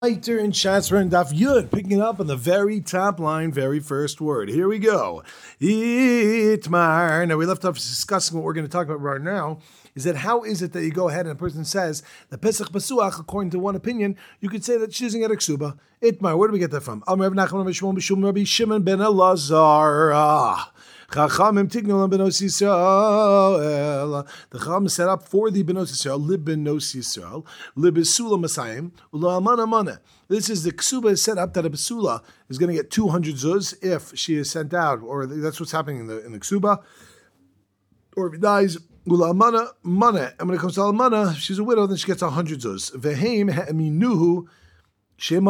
Weiter in Chatzmer and Daf Yud, picking up on the very top line, very first word. Here we go. Itmar. Now we left off discussing what we're going to talk about right now. Is that how is it that you go ahead and a person says the Pesach Basuach, according to one opinion, you could say that she's using a Ksuba. Itmar, where do we get that from? Amr Nachman Shimon ben Elazar. Chachamim tignolam benos Yisrael. The Chacham set up for the benos Yisrael, lib benos Yisrael, lib besula masayim, ula mana. This is the ksuba is set up that a besula is going to get 200 zuz if she is sent out, or that's what's happening in the in the ksuba. Or if he dies, ula mana mana. And when it comes to almana, she's a widow, then she gets 100 zuz. Veheim ha'aminuhu Rashi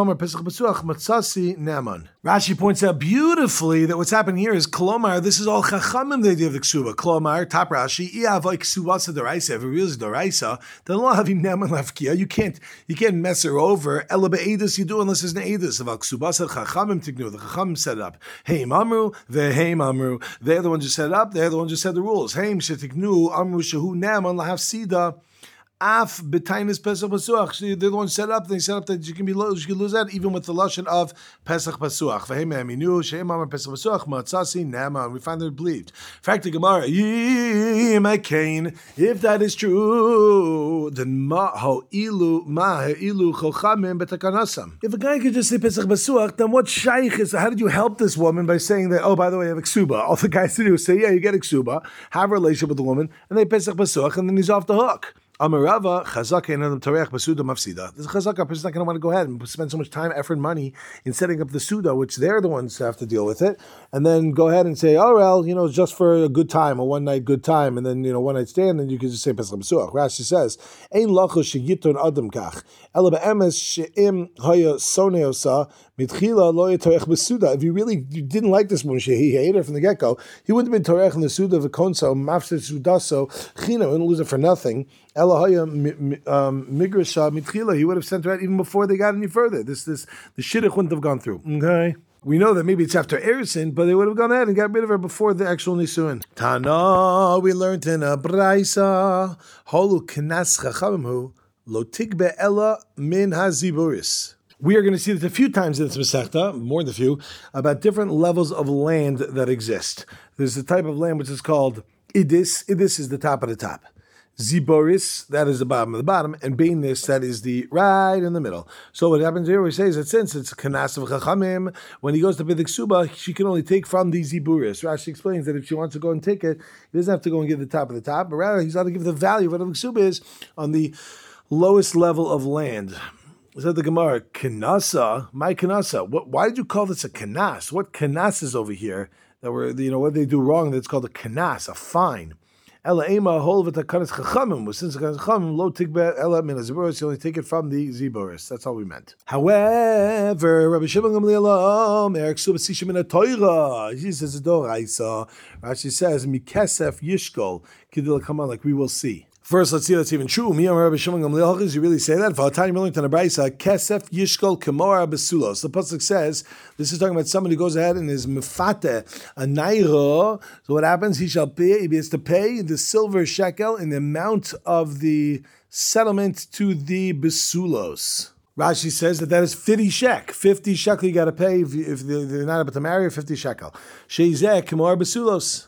points out beautifully that what's happening here is Kolomar, this is all Chachamim the idea of the Ksuba. Kolomar, top Rashi, Iavai Ksubasa Daraisa, if it really is Daraisa, then Allah having Neman Lafkia, you can't you can't mess her over. Ela Be'edus you do unless there's an Edus. Of Ksubasa Chachamim Tignu, the Chachamim set it up. Heim Amru, Veheim Amru. They're the ones who set it up, they're the ones who set the rules. Heim Shetiknu, Amru Shahu Neman Lahav Sida. Af betainis Pesach Pasuach. They're the ones set up. They set up that you can be you can lose that even with the lashon of Pesach Pasuach. V'hem aminu she'em amar Pesach Pasuach matzasi nama. We find it believed. In fact the Gemara. Kain. If that is true, then ma ho ilu ma ilu chochamim betakanasam. If a guy could just say Pesach Pasuach, then what shaykh is? How did you help this woman by saying that? Oh, by the way, I have ksuba. All the guys to do is say, yeah, you get ksuba, have a relationship with the woman, and they Pesach Pasuach, and then he's off the hook. Amarava chazaka and tareach basuda mafsida. This chazaka person's not going to want to go ahead and spend so much time, effort, and money in setting up the suda, which they're the ones who have to deal with it, and then go ahead and say, oh well, you know, just for a good time, a one night good time, and then you know one night stand, and you can just say pesach basuach. Rashi says, ein lacho sheyiton adam kach, ela be'emes she'im haya soneosa mitchila lo basuda. If you really didn't like this one, he hated her from the get go, he wouldn't have been torech in the suda of a konso mafsid sudaso china, wouldn't lose it for nothing. Elahaya um, Migrisha Mitchila, he would have sent her out even before they got any further. This this the shidduch wouldn't have gone through. Okay. We know that maybe it's after Erison, but they would have gone ahead and got rid of her before the actual Nisuin. Tana, we learned in a Braisa, Holu Knas Chachamimhu, Lo Tigbe Ella Min Haziburis. We are going to see this a few times in this Masechta, more than a few, about different levels of land that exist. There's a type of land which is called Idis. Idis is the top of the top. Ziboris, that is the bottom of the bottom, and Bainis, that is the right in the middle. So what happens here, he says that since it's Kanas of Chachamim, when he goes to Bidik Suba, she can only take from the Ziburis. Rashi explains that if she wants to go and take it, he doesn't have to go and give the top of the top, but rather he's got to give the value of what Suba is on the lowest level of land. Said the Gemara, Kanasa, my Kanasa. What, why did you call this a Kanas? What Kanas is over here that were, you know, what they do wrong that's called a Kanas, a fine? Ella ema hol v'takanas chachamim. Since the chachamim lo tikbe ella min aziboris, you only take it from the ziboris. That's all we meant. However, Rabbi Shimon Gamliel Omer ksuba sishim min Torah. He says a doraisa. Rashi says mikesef yishkol kidil on like we will see. First, let's see if that's even true. Me Rabbi Shimon Gamliel, you really say that? V'atani Abraisa, kesef yishkol besulos. The pasuk says this is talking about somebody who goes ahead and is mefate a nairo. So what happens? He shall pay. He has to pay the silver shekel in the amount of the settlement to the besulos. Rashi says that that is 50 shek. 50 shekel you got to pay if, if they're not able to marry, 50 shekel. Sheizek, kemor besulos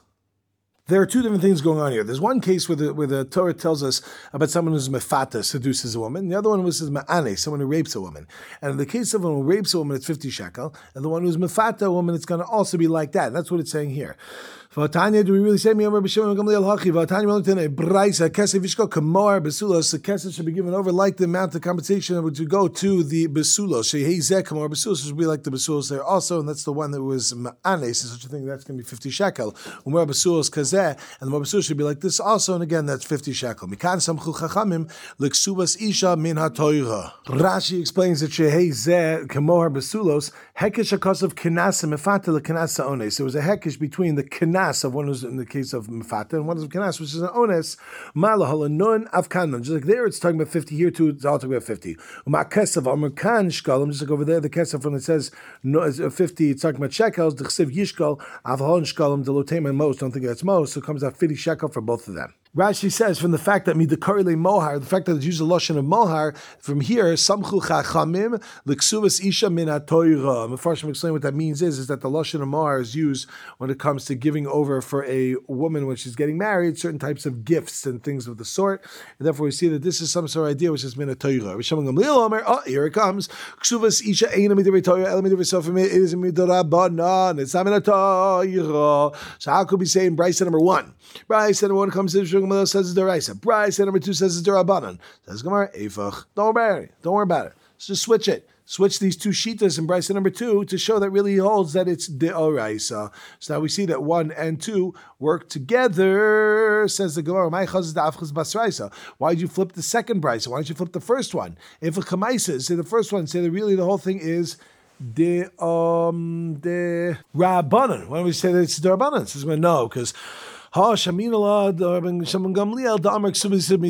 there are two different things going on here. There's one case where the, where the Torah tells us about someone who's mefata, seduces a woman. The other one was ma'ane, someone who rapes a woman. And in the case of one who rapes a woman, it's 50 shekel. And the one who's mefata a woman, it's going to also be like that. That's what it's saying here. Vatanya, do we really say me Rabbi Shimon Gamliel Hachi? Vatanya Melton a Braisa Kesef Vishko Kamar Besulos. The Kesef should be given over like the amount of compensation that would go to the Besulos. Shehei Zek Kamar Besulos should be like the Besulos there also, and that's the one that was Ma'anes, and such a thing. That's going to be fifty shekel. Umar Besulos Kazeh, and the Besulos should be like this also, and again that's fifty shekel. Mikan Samchu Chachamim Liksubas Isha Min. Rashi explains that Shehei Zeh Kamar Besulos Hekesh Akasav Kinasa Mefata Lekinasa Ones. There was a hekesh between the Kinasa of one who's in the case of mefata, and one is kanas, which is an ones malahala nun afkanon. Just like there, it's talking about fifty. Here too, it's all talking about fifty. Umakesav amerkan shkalim. Just like over there, the kesef when it says uh, fifty, it's talking about shekels. The chsiv yishkal avhon shkalim delotema most. Don't think that's most. So it comes out fifty shekel for both of them. Rashi says from the fact that midakarile mohar, the fact that it's used a lotion of mohar, from here samchu chachamim liksuvas isha min hatoira. Mefarshim explain what that means is is that the lotion of mohar is used when it comes to giving over for a woman when she's getting married certain types of gifts and things of the sort. And therefore, we see that this is some sort of idea which is min hatoira. Rishon Gamliel Omer, oh here it comes. Ksuvas isha eina midivei toira el midivei sofim. It is midorabanan. It's not min. So how could we say in Bryce number one? Bryce number one comes to Gemara says it's deraisa. Bryce number two says it's derabanan. Says Gemara efach. Don't worry, don't worry about it. Let's just switch it. Switch these two shitas in Bryce number two to show that really holds that it's deoraisa. So now we see that one and two work together. Says the Gemara, "My basraisa." Why did you flip the second Bryce? Why don't you flip the first one? If a kamaisa, say the first one, say that really the whole thing is the um the rabbanon. Why don't we say that it's the rabbanon? Says no, because Uh,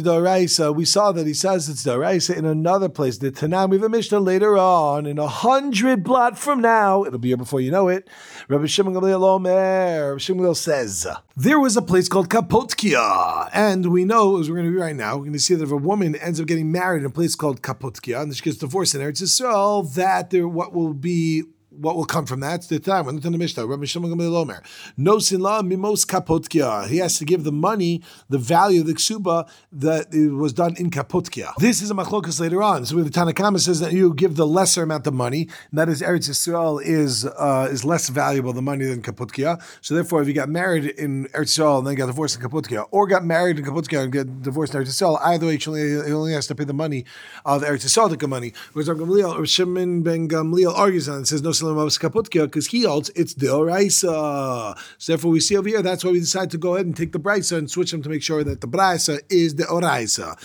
Daraisa. We saw that he says it's Daraisa in another place. The Tanam we have a Mishnah later on in a hundred blot from now. It'll be here before you know it. Rabbi Shimon Gamliel Omer. Shimon says there was a place called Kapotkia, and we know as we're going to be right now, we're going to see that if a woman ends up getting married in a place called Kapotkia, and she gets divorced in Eretz Yisrael, that there what will be what will come from that? It's the time. We're the Mishnah. Rabbi Shimon Gamliel. No sinla mimos kapotkia. He has to give the money, the value of the ksuba that was done in kapotkia. This is a machlokas later on. So the Tanakama says that you give the lesser amount of money, and that is Eretz Yisrael is uh, is less valuable the money than kapotkia. So therefore, if you got married in Eretz Yisrael and then got divorced in kapotkia, or got married in kapotkia and get divorced in Eretz Yisrael, either way, he only has to pay the money of Eretz Yisrael money. Whereas Shimon ben Gamliel argues on and says no because he holds it's the Oraisa. So therefore, we see over here that's why we decide to go ahead and take the Brisa and switch them to make sure that the Brisa is the Oraisa.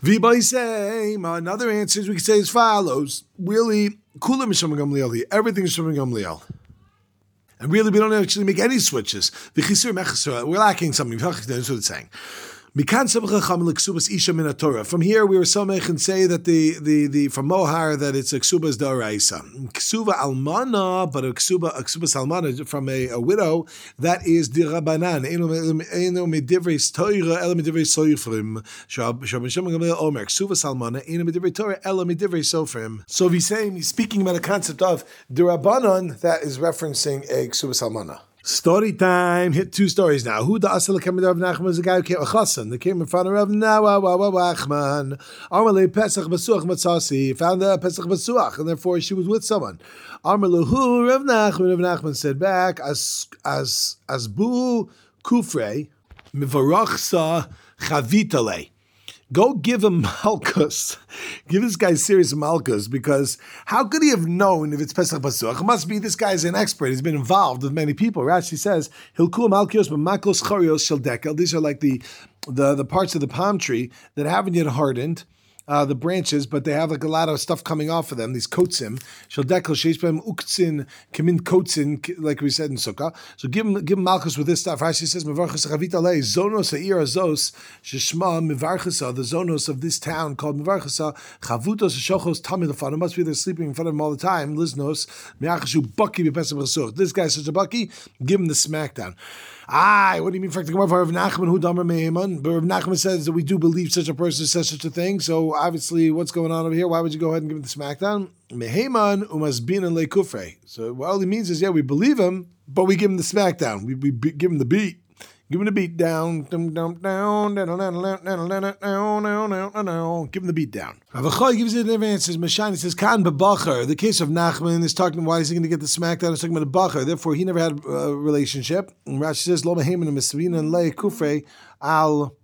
Vibaisem. Another answer we can say as follows: Really, Kula Misham Gamliel. Everything is from Gamliel. And really, we don't actually make any switches. We're lacking something. That's what it's saying. From here, we were samech and say that the, the, the from Mohar that it's a ksuba daraisa. Ksuba almana, but a ksuba a ksuba almana from a, a widow that is dirabanan. Eno sofrim. So he's saying he's speaking about a concept of dirabanan that is referencing a ksuba salmana. Story time. Hit two stories now. Who the asal came Rav Nachman is a guy who came a chassan. They came in front of Rav Nawa Wachman. Amalei Pesach Basuach Matzasi. Found the Pesach Basuach, and therefore she was with someone. Amalahu Rav Nachman. Rav Nachman said back as as as bu kufre mivarachsa chavitale go give him Malkus. give this guy serious Malkus because how could he have known if it's Pesach Basuach? It must be this guy's an expert. He's been involved with many people. Rashi says, Hilkul Malkios, but Makos Chorios Shel These are like the, the, the parts of the palm tree that haven't yet hardened uh, the branches, but they have like a lot of stuff coming off of them. These kotsim, shaldekel sheishbem uktzin kamin kotsin, like we said in Sukkah. So give him give him malchus with this stuff. Rashi says mevarchas chavita le zonos ha'ir azos sheshma mevarchasa the zonos of this town called mevarchasa chavutos shochos tamid lefanu must be there sleeping in front of him all the time. Liznos meachashu baki b'pesach This guy's such a bucky. Give him the smackdown. Ah, what do you mean Rav Nachman who damer meheman? But Rav Nachman says that we do believe such a person says such a thing. So obviously, what's going on over here? Why would you go ahead and give him the smackdown? Meheman umasbin and lekufre. So what all he means is, yeah, we believe him, but we give him the smackdown. We, we give him the beat. Give him the beat down. Give him the beat down. Ravachai gives it an answer. Mashani says, Khan Babacher. The case of Nachman is talking why is he going to get the smackdown? It's talking about a Bacher. Therefore, he never had a relationship. And Rashi says, Lo Meheman and Mesavina and Le Kufre al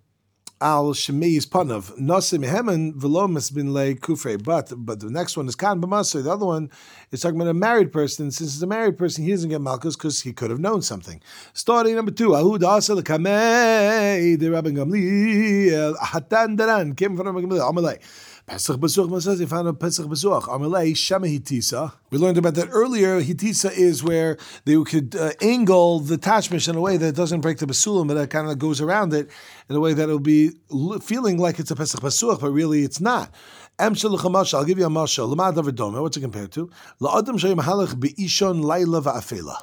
al shemi's panav nasim hemen v'lo bin le kufre. But but the next one is kan b'masay. The other one is talking about a married person. Since it's a married person, he doesn't get malchus because he could have known something. Story number two. Ahud asel kamei the Rabbi Gamliel hatan daran came from Rabbi Gamliel Amalei. Pesach Besuach says he found a Pesach Besuach. Amalei Shema Hitisa. We learned about that earlier. Hitisa is where they could uh, angle the tashmish in a way that doesn't break the basulim, but it kind of goes around it in a way that it'll be feeling like it's a Pesach Besuach, but really it's not. I'll give you a mashal. What's it compared to?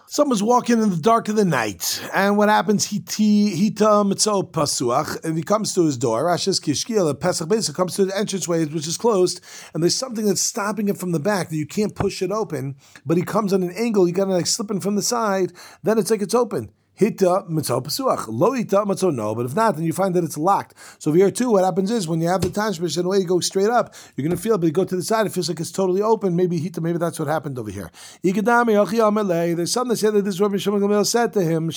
Someone's walking in the dark of the night, and what happens? He pasuach, and he comes to his door. Rashis kishkiel pesach basic comes to the entranceway, which is closed, and there's something that's stopping it from the back that you can't push it open. But he comes on an angle. You got to like slipping from the side. Then it's like it's open. Hita mitzvah pasuach. Lo hita mitzvah no, but if not, then you find that it's locked. So here too, what happens is when you have the tashmish and the way you go straight up, you're going to feel but you go to the side, it feels like it's totally open. Maybe hita, maybe that's what happened over here. There's some that say that this is what Mishma Gamil said to him,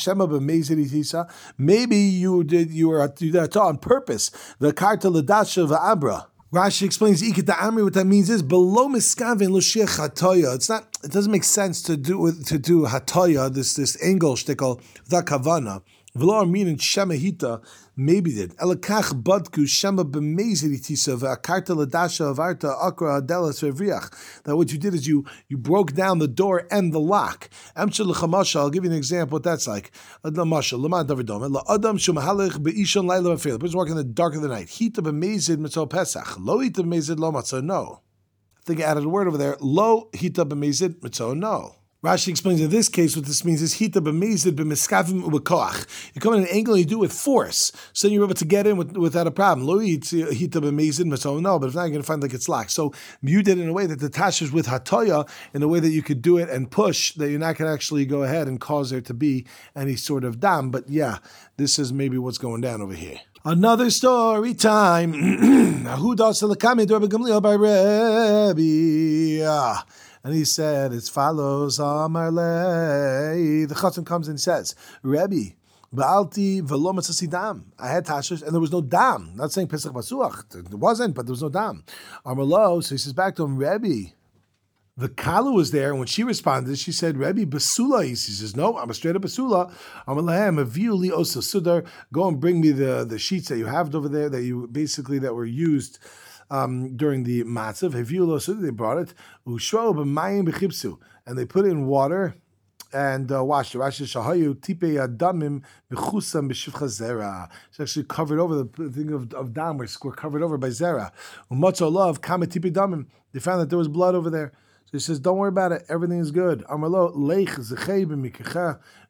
Maybe you did, you were you did that on purpose. The karta ladasha va'abra. Rashi explains Ikita Amri. What that means is below miskavin l'shiach hatoya. It's not. It doesn't make sense to do to do hatoya this this angle shtickle without kavana. V'lo meaning shemahita maybe did. Elakach badku shema b'mezid itisa v'akarta ladasha avarta akra hadelas v'vriach. That what you did is you you broke down the door and the lock. Emshel l'chamasha. I'll give you an example. What that's like. Lamasha l'man davidom la'adam shumahalech be'ishon laila v'feil. The person walking in the dark of the night. Hita b'mezid mitzvah pesach. Lo hita b'mezid lo matzah. No. I think I added a word over there. Lo hita b'mezid mitzvah. No. Rashi explains in this case what this means is hita b'mezid b'miskavim u'b'koach. You come in an angle and you do it with force, so then you're able to get in with, without a problem. Lo hita b'mezid no, but if not, you're going to find like it's locked. So you did it in a way that detaches with hatoya in a way that you could do it and push that you're not going to actually go ahead and cause there to be any sort of dam. But yeah, this is maybe what's going down over here. Another story time. Who does the by Rebbe? And he said, as follows, Amarle. The Chatzim comes and says, Rebbe, Baalti dam. I had tashish and there was no dam. Not saying Pesach Basuach. It wasn't, but there was no dam. Amarlo, so he says back to him, Rebbe, the Kala was there, and when she responded, she said, Rebbe, Basula. He says, No, I'm a straight up Basula. I'm a Lahem, a Osa Sudar. Go and bring me the, the sheets that you have over there that you basically that were used um, during the matzav. They brought it. And they put it in water and uh, washed it. Rashi. It's actually covered over the thing of, of dam. We're covered over by zera. They found that there was blood over there. So he says, "Don't worry about it. Everything is good."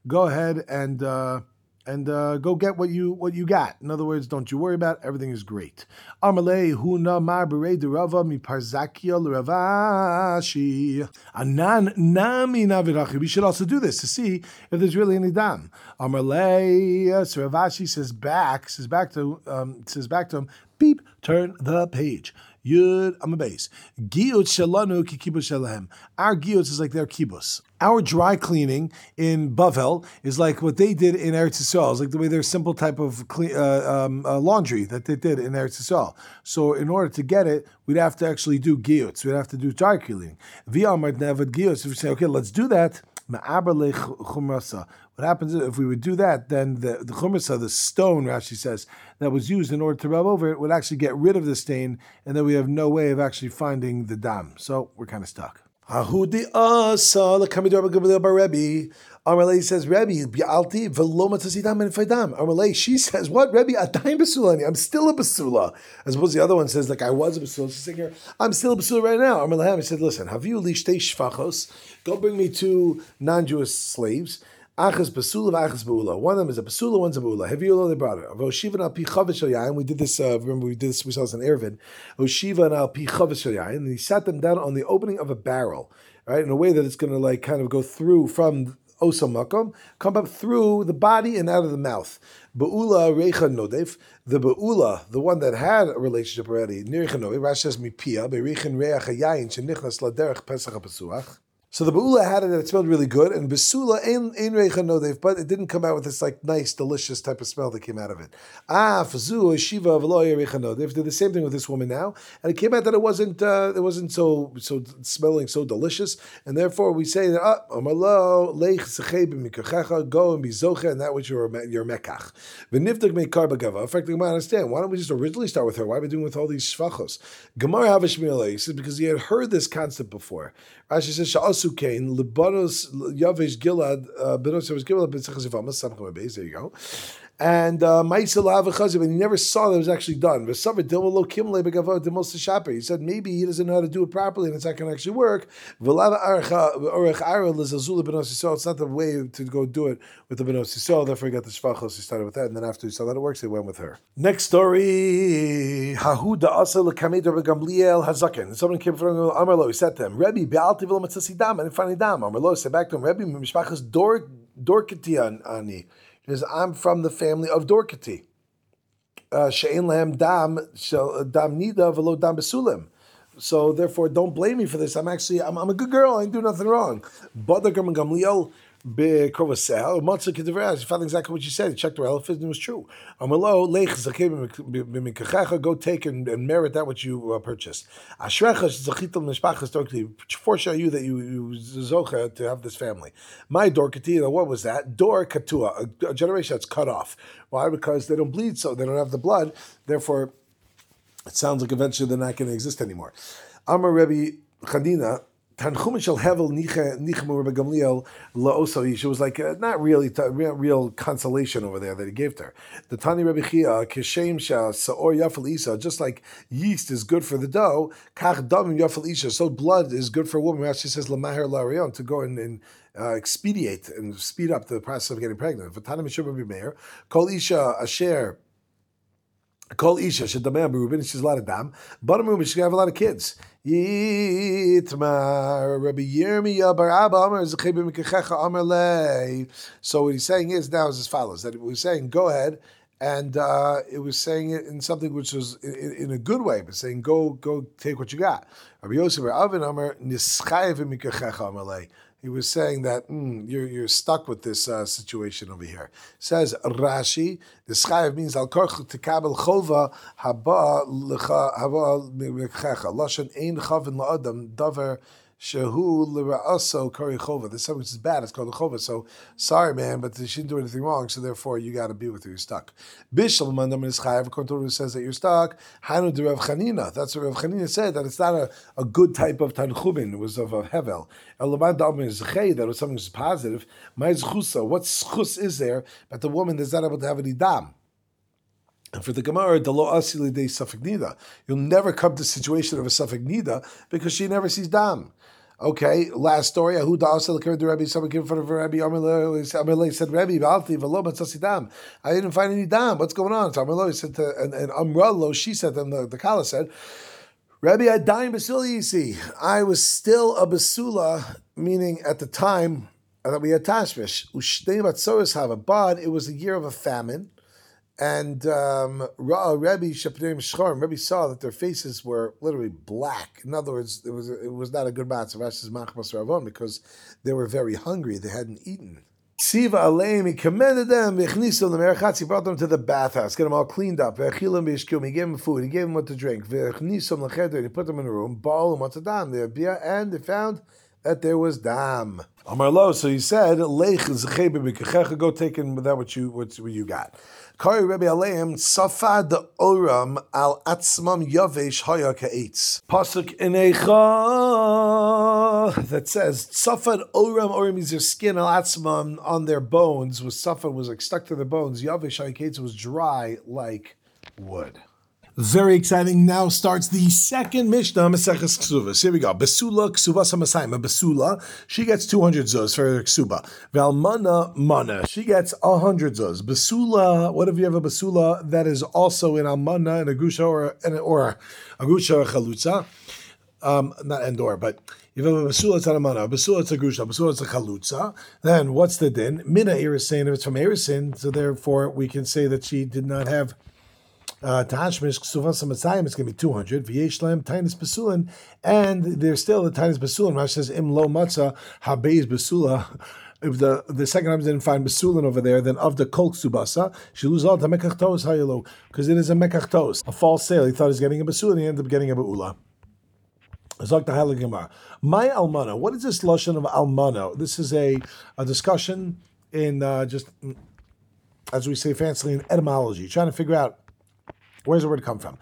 Go ahead and. Uh, and uh, go get what you what you got. In other words, don't you worry about it. everything is great. Amalei huna mar derava mi parzakia l'Rav Ashi anan nami navirachi. We should also do this to see if there's really any dam. Amalei so Rav Ashi says back says back to um, says back to him. Beep, turn the page. Yud I'm a base. Giyot shalanu kikibus shalahem. Our giyot is like their kibbutz. Our dry cleaning in Bavel is like what they did in Eretz Yisrael. It's like the way their simple type of clean, uh, um, uh, laundry that they did in Eretz Yisrael. So in order to get it, we'd have to actually do giyot. We'd have to do dry cleaning. V'amar nevad giyot. If we say, okay, let's do that. What happens if we would do that? Then the, the the stone, Rashi says, that was used in order to rub over it, would actually get rid of the stain, and then we have no way of actually finding the dam. So we're kind of stuck. Ahudi asa lakamidor Rebbe. Amalei says, Rebbe, bi'alti v'lo matzasidam and faydam. Amalei, she says, what? Rebbe, atayim basulani. I'm still a basula. As opposed the other one says, like, I was a basula. She's saying here, I'm still a basula right now. Amalei, I said, listen, have you lishtei shfachos? Go bring me two non-Jewish slaves. Achas basula v'achas baula. One of them is a basula, one's a baula. Heviula, they brought it. Voshiva al pi chavish We did this. Uh, remember, we did this. We saw this in Eruvin. Oshiva al pi chavish And he sat them down on the opening of a barrel, right, in a way that it's going to like kind of go through from osamakom, come up through the body and out of the mouth. Ba'ula reicha nodev, the ba'ula, the one that had a relationship already, niricha nodev, Rashi says mipia, be'reichin reach hayayin shenichnas laderech pesach ha'pesuach. So the Ba'ula had it and it smelled really good, and Basula ein reicha nodev, but it didn't come out with this like nice, delicious type of smell that came out of it. Ah, fazu shiva v'loya reicha nodev did the same thing with this woman now, and it came out that it wasn't uh, it wasn't so so smelling so delicious, and therefore we say that ah, amalo leich b'mikachecha go and be zoche and that which you're your mekach. V'nivdak meikar bagava. In fact, Gemara understand why don't we just originally start with her? Why are we doing with all these shvachos? Gemara havishmila says because he had heard this concept before. Rashi says libanos yavish gilad uh, gilad There you go. And uh, and he never saw that it was actually done. He said maybe he doesn't know how to do it properly and it's not going to actually work. It's not the way to go do it with the Benos So Therefore, he got the Shvachos. He started with that, and then after he saw that it works, he went with her. Next story. Someone came from Amarlo. He said to him, Rebbe, be'alti v'lo matzasi. And finally dam. Amarlo said back to him, Rebbe, mishpachas dor dorkati ani. Says, I'm from the family of Dorkati. Uh, She'en lam dam so dam nida v'lo dam besulim. So therefore, don't blame me for this. I'm actually I'm, I'm a good girl. I didn't do nothing wrong. But the Gamliel Bekovasel, Matzah Kedivraz, he found exactly what you said. He checked the elephant and it was true. Amalo, Lech Zakim go take and, and merit that which you uh, purchased. Ashrecha Zachitel Mishpachas Dorkati, foreshadow you that you, you Zocha to have this family. My Dorkati, what was that? Dor Katua, a, a generation that's cut off. Why? Because they don't bleed, so they don't have the blood. Therefore, it sounds like eventually they're not going to exist anymore. Amar Rebbe Chanina, Tanchum shel Hevel Nichmu Rebbe Gamliel Laosayish. It was like uh, not really t- real, real, consolation over there that he gave to her. The Tani Rebbe Chia Kishem Sha Saor Yafel Isa. Just like yeast is good for the dough, Kach Dam Yafel Isha. So blood is good for a woman. She says Lamaher Larion to go and, and uh, expedite and speed up the process of getting pregnant. V'tana Mishum Rebbe Meir Kol Isha Asher. Kol Isha Shedameh Berubin. She's a lot of dam. Bottom room. She have a lot of kids. So what he's saying is now is as follows: that it was saying, go ahead, and uh, it was saying it in something which was in, in, a good way, but saying, go, go, take what you got. Rabbi Yosef Avin he was saying that mm, you're, you're stuck with this uh, situation over here. Says Rashi, the chayav means al korch tekabel chova haba haba mechecha lashon ein chavin laadam davar Shehu Lira'aso Kari Chova. There's something is bad, it's called a Chova. So sorry, man, but she didn't do anything wrong, so therefore you got to be with her, you're stuck. Bishal Mandam is Chayav, to says that you're stuck. Hanu de Rav Chanina. That's what Rav Chanina said, that it's not a, a good type of Tanchumin, it was of a Hevel. Elaman Dalman is Chay, that was something which positive. My Chusa, what Chus is there, but the woman is not able to have any Dam. And for the Gemara, the lo asili de nida, you'll never come to the situation of a nida because she never sees dam. Okay, last story. Ahu da'asel to Rabbi. Someone came in front of Rabbi Amalei said, Rabbi, Balti, v'lo dam. I didn't find any dam. What's going on? So Amalei said to, and, and Amrullo, she said, and the, the Kala said, Rabbi, I died in Basula. I was still a Basula, meaning at the time that we had Tashmish. Ushtei have a but it was a year of a famine. And um, Rabbi Shapneim Shchorim, Rabbi saw that their faces were literally black. In other words, it was it was not a good matzah. Rashi's machmas ravon because they were very hungry. They hadn't eaten. Siva Aleim, he commended them. He brought them to the bathhouse, get them all cleaned up. He gave them food. He gave them what to drink. He put them in a room. Baal and they found that there was dam. Amar lo, so he said, Lech go take in that what you what you got. Kari Rebbe Aleim Oram Al Atzmam Yavesh Haya Ka'etz. Pasuk that says Safad Oram Oram is their skin Al Atzmam on their bones was Safad was like stuck to their bones. Yavesh Haya Ka'etz was dry like wood. Very exciting. Now starts the second Mishnah, Maseches Ksuvas. Here we go. Besula Ksuva Samasaima. Besula, she gets 200 zuz for her Ksuba. Valmana Mana, she gets 100 zuz. Besula, what if you have a Besula that is also in Almana and a Gusha or, or a Gusha or Chalutza? Um, not Endor, but if you have a basula, it's a. Basula, it's a. Basula, it's a chalutza. Then what's the din? Mina irisin. If it's from irisin, so therefore we can say that she did not have uh, Tashmish Ksuvas Matzayim is going to be 200. V'yeshlem Tainis Basulin, and there's still the Tainis Basulin. Rashi says Im Lo Matzah Habeiz Basula. If the the second time didn't find Basulin over there, then of the Kol Ksubasa, she loses all the Mekachtos Hayelo, because it is a Mekachtos, a false sale. He thought he was getting a Basulin, he ended up getting a Ba'ula. Zalk to Halakimar. My almana. What is this lotion of almana? This is a, a discussion in uh, just as we say fancily in etymology, trying to figure out Where's the word come from?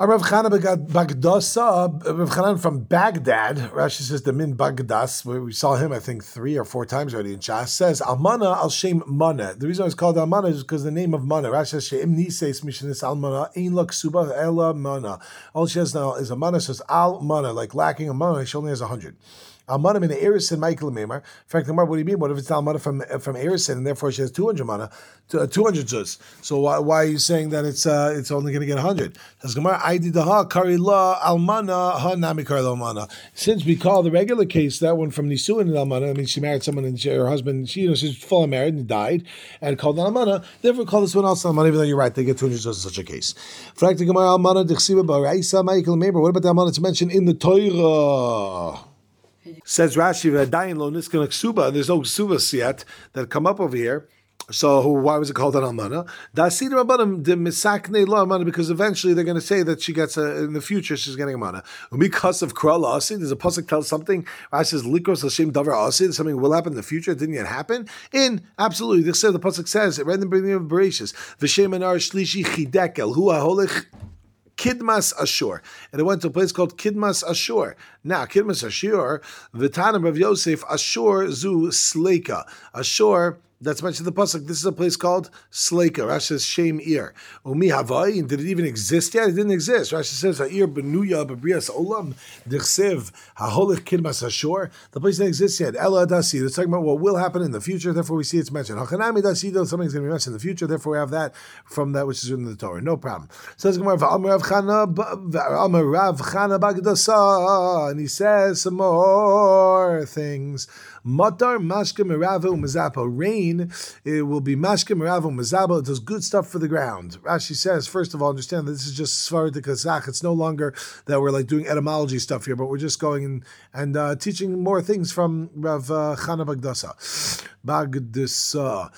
Rav Chana Bagdasa, Rav from Baghdad, Rashi says the Min Bagdas, we saw him, I think, three or four times already in Shas, says Almana al Shem Mana. The reason it's called Almana is because the name of Mana. Rashi says She'im Nises Mishanis Almana, Ein Lak Suba Ela Mana. All she has now is a Mana, says Al Mana, like lacking a Mana, she only has a hundred. Almana in Erison, Michael Memar. Frank Lamar, what do you mean? What if it's Almana from from Erison and therefore she has 200 mana, 200 zuz? So why, why are you saying that it's uh, it's only going to get 100? Says Gemara, I did the ha kari la almana ha nami almana. Since we call the regular case that one from Nisuin and almana, I mean she married someone and she, her husband, she you know she's fully married and died and called almana. Therefore, call this one also almana. Even though you're right, they get 200 zuz in such a case. What about the almana to mention in the Torah? Says Rashi, "V'adayin lo niskan ksuba." There's no ksubas yet that come up over here. So why was it called an almana? Dasida rabbanim de misakne lo almana because eventually they're going to say that she gets a, in the future she's getting a mana. Because of krala asi, there's a pasuk tells something. Rashi says likros l'shem davar asi. Something will happen in the future. It didn't yet happen. In absolutely, the pasuk says it right in the beginning of Bereshis. V'shem anar shlishi chidekel hu aholich Kidmas Ashur. And it went to a place called Kidmas Ashur. Now, Kidmas Ashur, Vitanim of Yosef, Ashur zu Sleka. Ashur that's mentioned in the pasuk. This is a place called Sleka. Rashi says Shem Ir. Umi Havai. Did it even exist yet? It didn't exist. Rashi says Ha'ir Benuya Bebrias Olam Dichsev Haholich Kidmas Ashur. The place didn't exist yet. Ella Dasi. It's talking about what will happen in the future. Therefore, we see it's mentioned. Hachanami Dasi. Something's going to be mentioned in the future. Therefore, we have that from that which is in the Torah. No problem. So says Gemara Rav Chana Rav Chana Bagdasa, and he says some more things. Matar mashke meravo mazapa. Rain, it will be mashke meravo mazaba. It does good stuff for the ground. Rashi says, first of all, understand that this is just Svardik Kazakh. It's no longer that we're like doing etymology stuff here, but we're just going and, and uh, teaching more things from Rav uh, Chana Bagdasa. Bagdasa.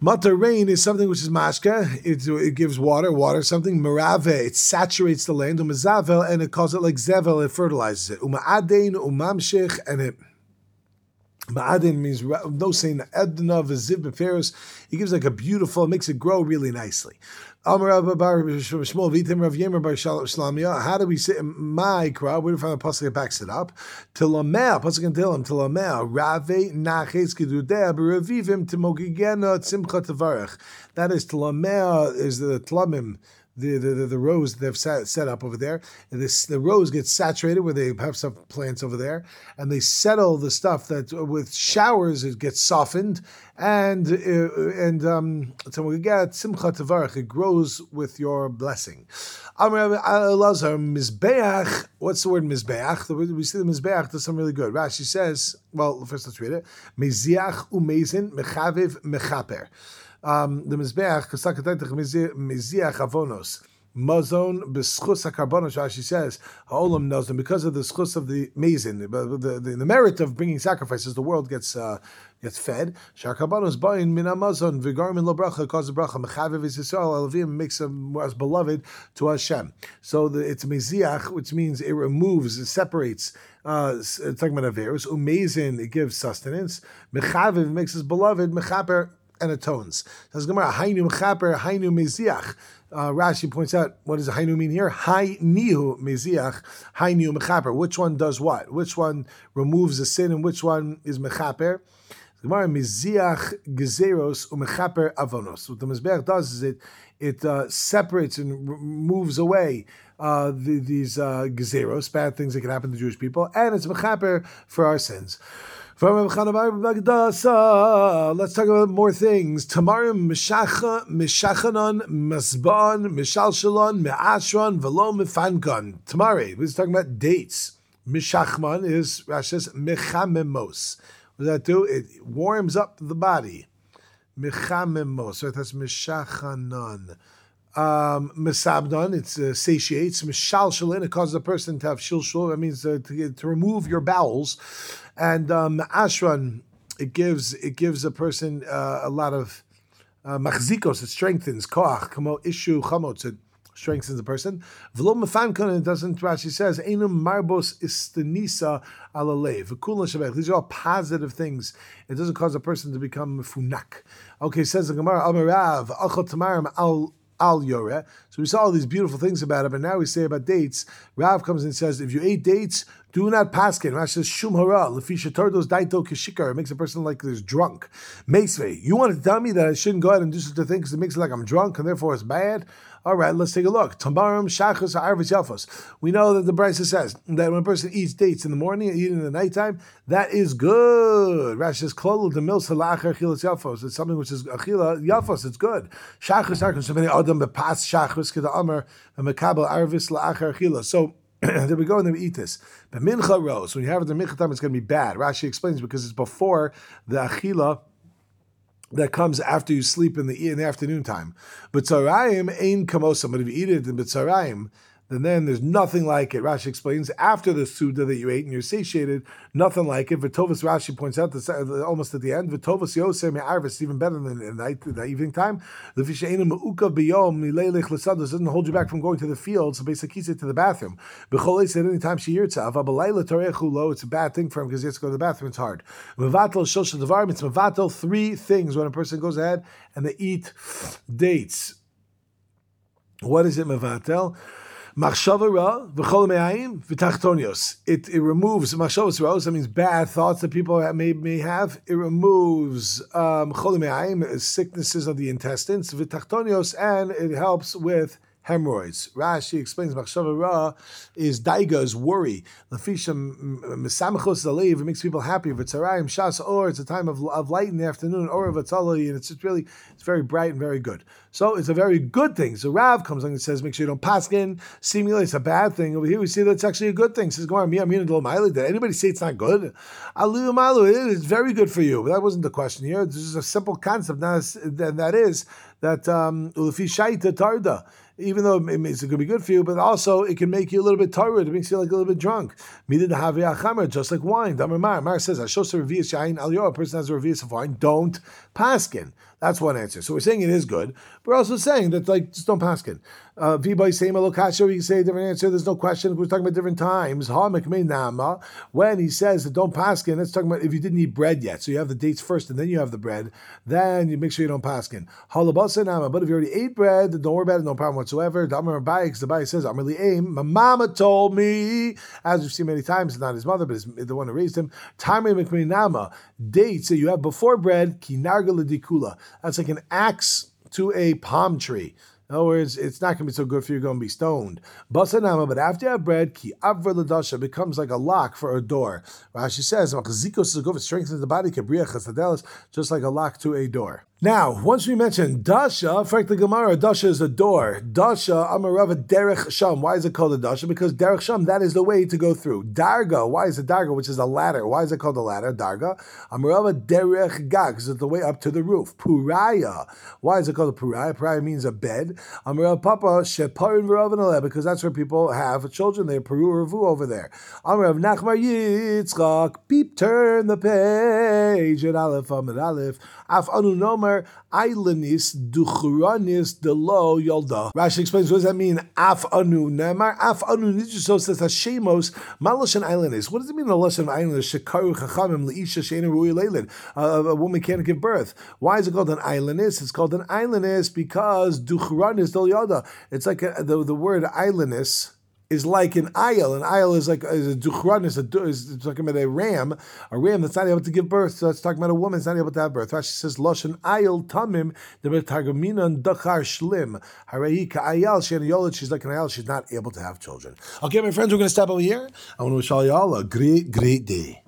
Matar rain is something which is mashka. It, it gives water, water something. Merave, it saturates the land. Umazavel, and it calls it like zevel, it fertilizes it. Umaadein, umamshich, and it Ma'adin means no saying Edna v'ziv b'ferus. He gives like a beautiful, it makes it grow really nicely. Uh, how do we say my crowd? Where do we find the pasuk that backs it up? Tilamea, pasuk tell him Tilamea Rave naches kedudea b'revivim timogigena tzimcha tavarech. That is Tilamea is the tlamim the, the, the, rows they've set, set up over there. And this, the rows get saturated where they have some plants over there, and they settle the stuff that with showers it gets softened, and uh, and um, so we get simcha tavarach. It grows with your blessing. mizbeach. What's the word mizbeach? We see the mizbeach does something really good. Rashi says, well, first let's read it. Miziach umezin mechaviv mechaper um, the Mizbeach, Miziach Avonos. Mazon b'schus hakarbonos, Rashi says, ha'olam them because of the schus of the mazin, the, the, the, merit of bringing sacrifices, the world gets uh, gets fed. Shakarbonos bayin min amazon v'garmin lo bracha cause bracha mechaviv is Yisrael makes them as beloved to Hashem. So the, it's meziach, which means it removes, it separates. Uh, talking about averus, umazin, it gives sustenance. Mechaviv makes us beloved. Mechaper and atones. Says Gemara, Hainu Mechaper, Hainu Meziach. Uh, Rashi points out, what does Hainu mean here? Hai Nihu Meziach, Hainu Mechaper. Which one does what? Which one removes the sin and which one is Mechaper? Gemara Meziach Gezeros Umechaper Avonos. What the Mizbeach does is it it uh, separates and moves away uh, the, these uh, gezeros, bad things that can happen to Jewish people, and it's mechaper for our sins. Let's talk about more things. Tamarim mishachanon masban mishalshalon me'ashron velo mifankan. Tamari. We're talking about dates. Mishachman is Rashi's mechamemos. What does that do? It warms up the body. Mechamemos. Right, that's mishachanon. Um, mesabdon, it uh, satiates. Mishalshalin, it causes a person to have shilshul. That means uh, to, to remove your bowels and um, ashran it gives it gives a person uh, a lot of uh, machzikos. It strengthens koach kamo ishu chamotz. It strengthens the person. V'lo mefankan it doesn't. Rashi says enum marbos istenisa alalev. V'kulan shabech. These are all positive things. It doesn't cause a person to become funak. Okay, says the Gemara Amarav achot tamarim al al yore. So we saw all these beautiful things about it, but now we say about dates. Rav comes and says, if you ate dates, do not paskin. Rav says, shum hara, lefisha tordos daito kishikar. It makes a person like there's drunk. Meisve, you want to tell me that I shouldn't go ahead and do such a thing because it makes it like I'm drunk and therefore it's bad? All right, let's take a look. Tamarim shachas arvis yafos. We know that the Brisa says that when a person eats dates in the morning and eat in the nighttime, that is good. Rashi says klolu the mil salachar chilas yafos. It's something which is achila yafos. It's good. Shachas arvis. So many adam bepas shachas keda amar and mekabel arvis la'achar chila. So there we go, and then we eat this. But mincha rose, when you have it in mincha time, it's going to be bad. Rashi explains because it's before the achila that comes after you sleep in the in the afternoon time. But tzarayim ain't kamosa. But if you eat it in the tzarayim, then then there's nothing like it. Rashi explains after the suda that you ate and you're satiated, nothing like it. Vitovas Rashi points out this, almost at the end. Vitovas Yosem Arvis even better than the night, the evening time. Doesn't hold you back from going to the field. So basically, to the bathroom. Becholei said anytime she yirtza avabalayla torechulo. It's a bad thing for him because he has to go to the bathroom. It's hard. Mevatel shosha devarim. It's mevatel three things when a person goes ahead and they eat dates. What is it mevatel? It it removes machshavas ra. That means bad thoughts that people may may have. It removes um, chol sicknesses of the intestines and it helps with hemorrhoids. Rashi explains machshava ra is daiga's worry. Lafisha misamachos zalev. It makes people happy. V'tzarayim shas or it's a time of, of light in the afternoon or v'tzalai, and it's just really it's very bright and very good. So it's a very good thing. So Rav comes along and says, make sure you don't pass in. Seemingly it's a bad thing. Over here we see that's actually a good thing. Says, I'm Did anybody say it's not good? Alu Malu, it is very good for you. But that wasn't the question here. This is a simple concept, and that is that um, tarda even though it makes it could be good for you, but also it can make you a little bit tired. It makes you like a little bit drunk. Just like wine. Mar says, a person has a revius of wine, don't paskin. That's one answer. So we're saying it is good. We're also saying that like just don't paskin. Uh, V'boy same lokasha, we can say a different answer. There's no question. We're talking about different times. When he says that don't paskin, that's talking about if you didn't eat bread yet. So you have the dates first and then you have the bread. Then you make sure you don't paskin. Halabasa nama. But if you already ate bread, don't worry about it. No problem whatsoever. Damar because the Bai says, I'm really aim. My mama told me, as we've seen many times, not his mother, but his, the one who raised him. Tamri nama. Dates that you have before bread, kinarga ledikula. That's like an axe to a palm tree. In other words, it's not going to be so good for you You're going to be stoned. Basanama, but after you have bread, ki avra ladasha becomes like a lock for a door. Rashi says, strengthens the body, just like a lock to a door. Now, once we mentioned Dasha, frankly, Gemara, Dasha is a door. Dasha, Amarava Derech Sham. Why is it called a Dasha? Because Derech Sham, that is the way to go through. Darga, why is it Darga, which is a ladder? Why is it called a ladder? Darga. Amarava Derech Gag, because it's the way up to the roof. Puraya, why is it called a Puraya? Puraya means a bed. Amarava Papa, Sheparin Veravan because that's where people have children. They have Peru Ravu over there. Amarav Nachmar Yitzchak, peep, turn the page at Aleph, Amid Aleph. Af Anu Omer, Ailenis, Duchuranis, Delo, Yolda. Rashi explains, what does that mean? Af Anu. Nemar, Af Anu, Nijuso says Hashemos, Malashan Ailenis. What does it mean, of Ailenis? Shekaru Chachamim, Leisha Shena Rui Leilin. A woman can't give birth. Why is it called an Ailenis? It's called an Ailenis because Duchuranis, Del Yolda. It's like a, the, the word Ailenis is like an ayel. An ayel is like is a duchran, is, a, is talking about a ram, a ram that's not able to give birth. So it's talking about a woman that's not able to have birth. Rashi says, Loshan ayel tamim, the targaminan dachar shlim. Harehi ayel, she a she's like an ayel, she's not able to have children. Okay, my friends, we're going to stop over here. I want to wish all y'all a great, great day.